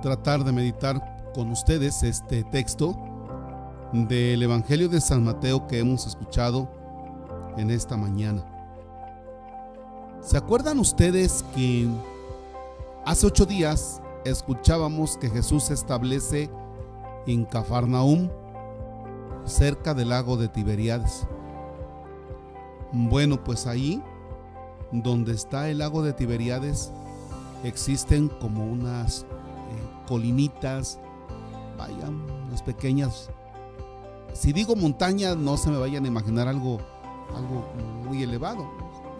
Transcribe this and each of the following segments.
tratar de meditar con ustedes este texto del Evangelio de San Mateo que hemos escuchado en esta mañana. ¿Se acuerdan ustedes que hace ocho días escuchábamos que Jesús se establece en Cafarnaum, cerca del lago de Tiberíades? Bueno, pues ahí, donde está el lago de Tiberíades, existen como unas colinitas, vaya, unas pequeñas. Si digo montaña, no se me vayan a imaginar algo, algo muy elevado.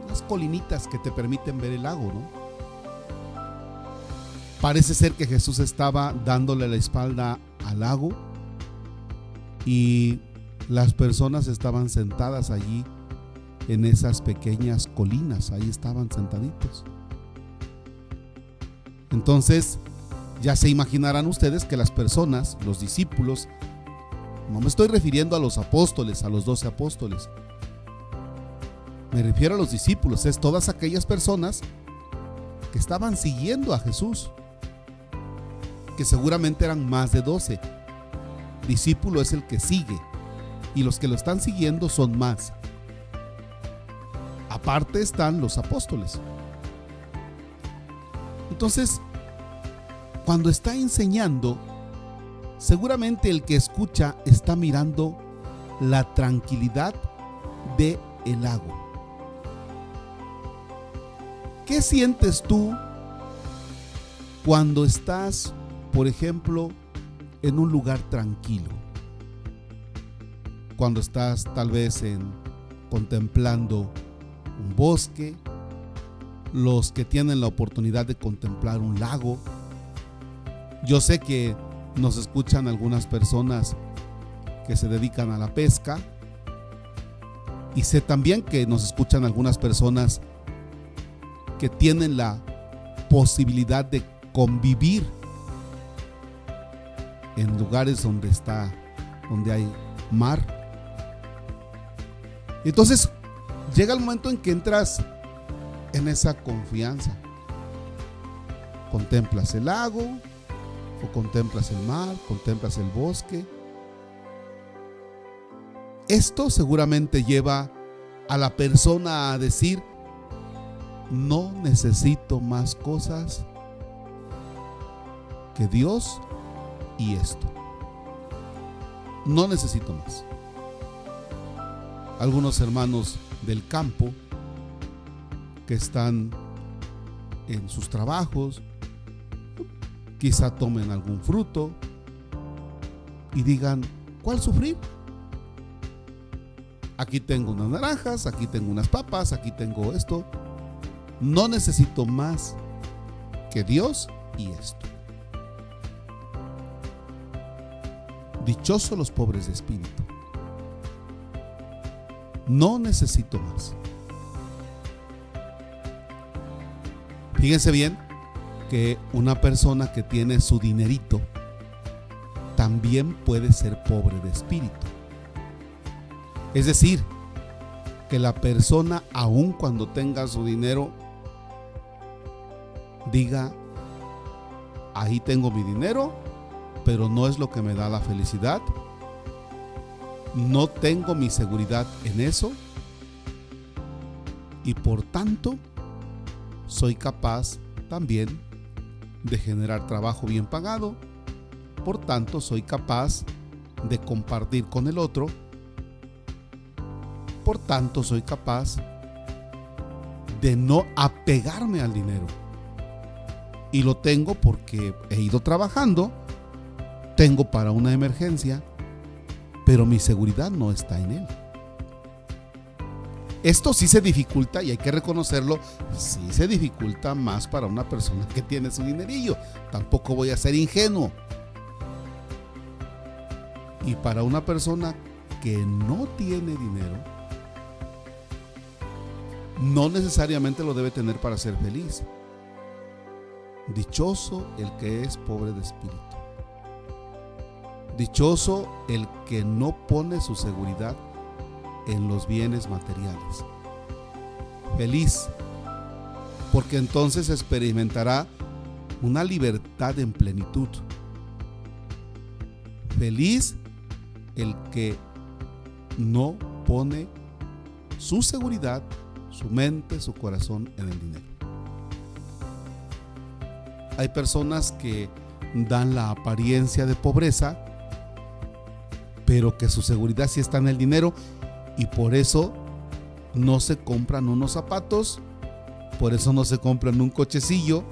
Unas colinitas que te permiten ver el lago, ¿no? Parece ser que Jesús estaba dándole la espalda al lago y las personas estaban sentadas allí en esas pequeñas colinas, ahí estaban sentaditos. Entonces, ya se imaginarán ustedes que las personas, los discípulos, no me estoy refiriendo a los apóstoles, a los doce apóstoles, me refiero a los discípulos, es todas aquellas personas que estaban siguiendo a Jesús, que seguramente eran más de doce. Discípulo es el que sigue y los que lo están siguiendo son más. Aparte están los apóstoles. Entonces, cuando está enseñando, seguramente el que escucha está mirando la tranquilidad de el lago. ¿Qué sientes tú cuando estás, por ejemplo, en un lugar tranquilo? Cuando estás tal vez en contemplando un bosque, los que tienen la oportunidad de contemplar un lago. Yo sé que nos escuchan algunas personas que se dedican a la pesca y sé también que nos escuchan algunas personas que tienen la posibilidad de convivir en lugares donde está donde hay mar. Entonces, llega el momento en que entras en esa confianza. Contemplas el lago, contemplas el mar, contemplas el bosque. Esto seguramente lleva a la persona a decir, no necesito más cosas que Dios y esto. No necesito más. Algunos hermanos del campo que están en sus trabajos, quizá tomen algún fruto y digan, ¿cuál sufrir? Aquí tengo unas naranjas, aquí tengo unas papas, aquí tengo esto. No necesito más que Dios y esto. Dichosos los pobres de espíritu no necesito más. Fíjense bien que una persona que tiene su dinerito también puede ser pobre de espíritu. Es decir, que la persona aun cuando tenga su dinero diga, ahí tengo mi dinero, pero no es lo que me da la felicidad, no tengo mi seguridad en eso y por tanto soy capaz también de generar trabajo bien pagado, por tanto soy capaz de compartir con el otro, por tanto soy capaz de no apegarme al dinero. Y lo tengo porque he ido trabajando, tengo para una emergencia, pero mi seguridad no está en Él. Esto sí se dificulta y hay que reconocerlo, sí se dificulta más para una persona que tiene su dinerillo. Tampoco voy a ser ingenuo. Y para una persona que no tiene dinero, no necesariamente lo debe tener para ser feliz. Dichoso el que es pobre de espíritu. Dichoso el que no pone su seguridad en los bienes materiales. Feliz, porque entonces experimentará una libertad en plenitud. Feliz el que no pone su seguridad, su mente, su corazón en el dinero. Hay personas que dan la apariencia de pobreza, pero que su seguridad sí está en el dinero y por eso no se compran unos zapatos, por eso no se compran un cochecillo,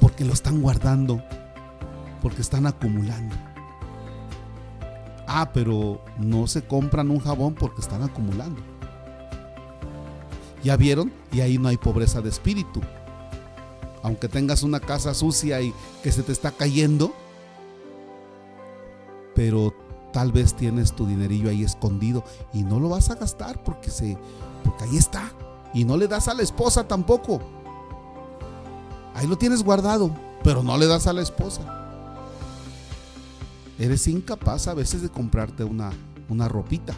porque lo están guardando, porque están acumulando. Ah, pero no se compran un jabón porque están acumulando. ¿Ya vieron? Y ahí no hay pobreza de espíritu. Aunque tengas una casa sucia y que se te está cayendo, pero tal vez tienes tu dinerillo ahí escondido y no lo vas a gastar porque se porque ahí está y no le das a la esposa tampoco. Ahí lo tienes guardado, pero no le das a la esposa. Eres incapaz a veces de comprarte una, una ropita.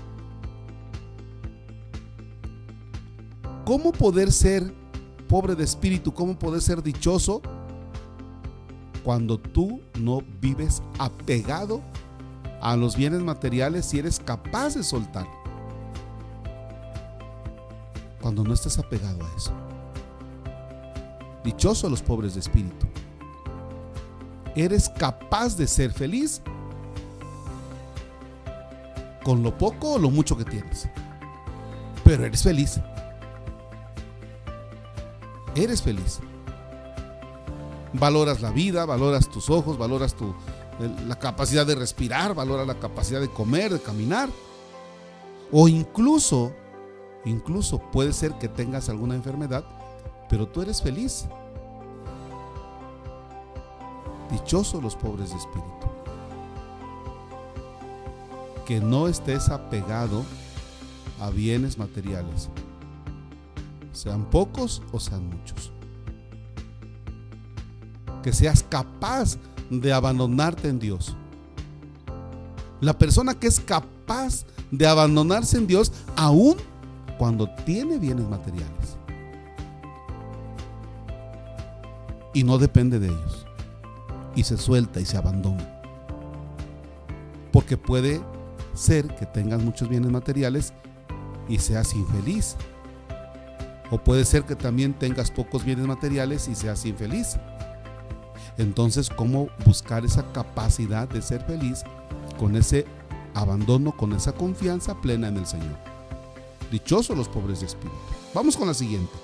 ¿Cómo poder ser pobre de espíritu? ¿Cómo poder ser dichoso cuando tú no vives apegado a los bienes materiales y eres capaz de soltar? Cuando no estás apegado a eso. Dichoso los pobres de espíritu. Eres capaz de ser feliz con lo poco o lo mucho que tienes. Pero eres feliz. Eres feliz. Valoras la vida, valoras tus ojos, valoras tu, la capacidad de respirar, valoras la capacidad de comer, de caminar. O incluso, incluso puede ser que tengas alguna enfermedad, pero tú eres feliz. Dichosos los pobres de espíritu que no estés apegado a bienes materiales, sean pocos o sean muchos. Que seas capaz de abandonarte en Dios. La persona que es capaz de abandonarse en Dios aún cuando tiene bienes materiales. Y no depende de ellos. Y se suelta y se abandona. Porque puede ser que tengas muchos bienes materiales y seas infeliz. O puede ser que también tengas pocos bienes materiales y seas infeliz. Entonces, ¿cómo buscar esa capacidad de ser feliz con ese abandono, con esa confianza plena en el Señor? Dichosos los pobres de espíritu. Vamos con la siguiente.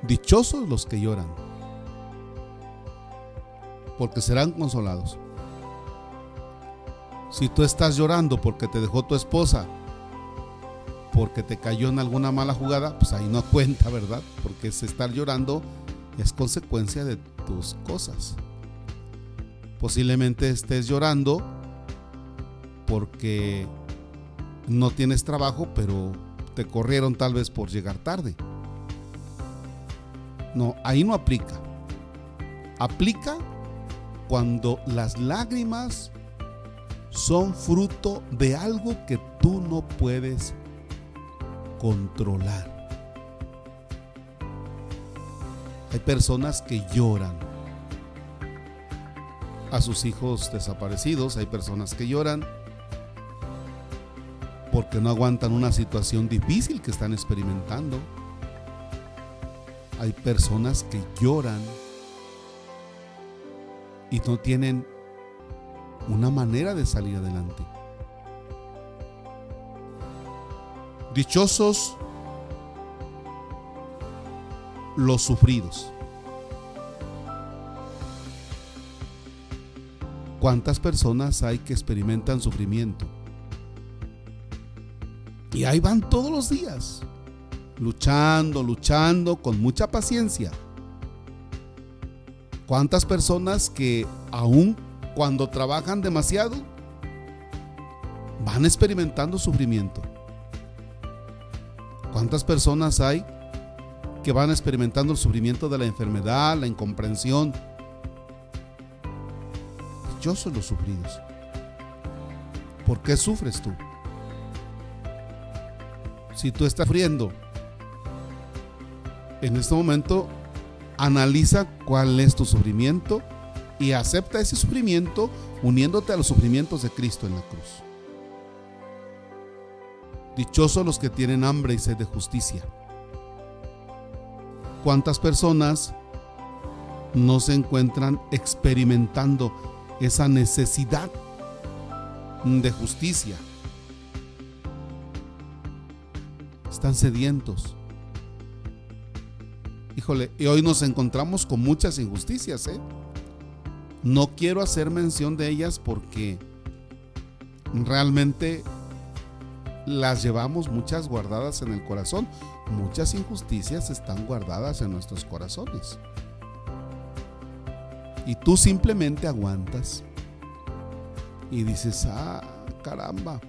Dichosos los que lloran, porque serán consolados. Si tú estás llorando porque te dejó tu esposa, porque te cayó en alguna mala jugada, pues ahí no cuenta, ¿verdad? Porque ese estar llorando es consecuencia de tus cosas. Posiblemente estés llorando porque no tienes trabajo, pero te corrieron tal vez por llegar tarde. No, ahí no aplica. Aplica cuando las lágrimas son fruto de algo que tú no puedes controlar. Hay personas que lloran a sus hijos desaparecidos, hay personas que lloran porque no aguantan una situación difícil que están experimentando. Hay personas que lloran y no tienen una manera de salir adelante. Dichosos los sufridos. ¿Cuántas personas hay que experimentan sufrimiento? Y ahí van todos los días, luchando, luchando con mucha paciencia. ¿Cuántas personas que aún cuando trabajan demasiado, van experimentando sufrimiento. ¿Cuántas personas hay que van experimentando el sufrimiento de la enfermedad, la incomprensión? soy los sufridos. ¿Por qué sufres tú? Si tú estás sufriendo, en este momento Analiza cuál es tu sufrimiento y acepta ese sufrimiento uniéndote a los sufrimientos de Cristo en la cruz. Dichosos los que tienen hambre y sed de justicia. ¿Cuántas personas no se encuentran experimentando esa necesidad de justicia? Están sedientos. Híjole, y hoy nos encontramos con muchas injusticias, ¿eh? No quiero hacer mención de ellas porque realmente las llevamos muchas guardadas en el corazón. Muchas injusticias están guardadas en nuestros corazones. Y tú simplemente aguantas. Y dices, ah, caramba.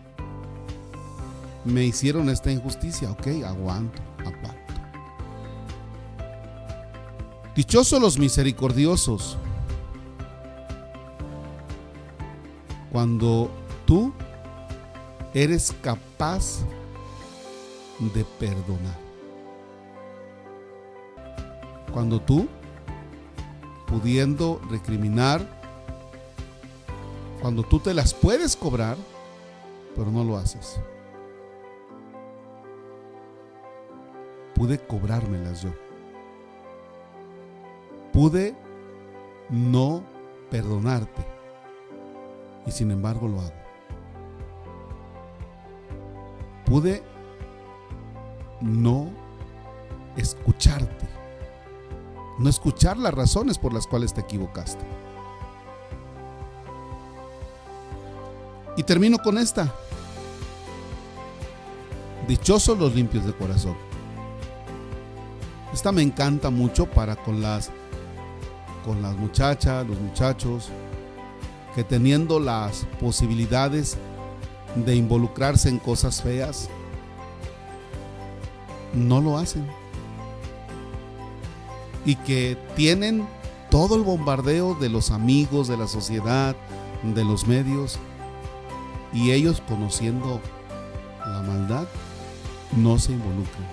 Me hicieron esta injusticia. Ok, aguanto, aguanto. Dichosos los misericordiosos. Cuando tú eres capaz de perdonar. Cuando tú, pudiendo recriminar, cuando tú te las puedes cobrar, pero no lo haces. Pude cobrármelas yo. Pude no perdonarte. Y sin embargo lo hago. Pude no escucharte, no escuchar las razones por las cuales te equivocaste. Y termino con esta. Dichosos los limpios de corazón. Esta me encanta mucho para con las con las muchachas, los muchachos que teniendo las posibilidades de involucrarse en cosas feas, no lo hacen. Y que tienen todo el bombardeo de los amigos, de la sociedad, de los medios, y ellos conociendo la maldad, no se involucran.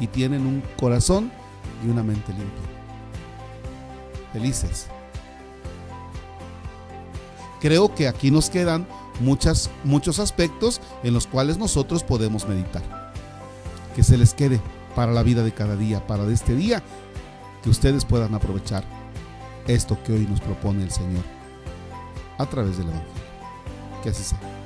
Y tienen un corazón y una mente limpia. Felices. Creo que aquí nos quedan muchas, muchos aspectos en los cuales nosotros podemos meditar. Que se les quede para la vida de cada día, para de este día, que ustedes puedan aprovechar esto que hoy nos propone el Señor a través del Evangelio. Que así sea.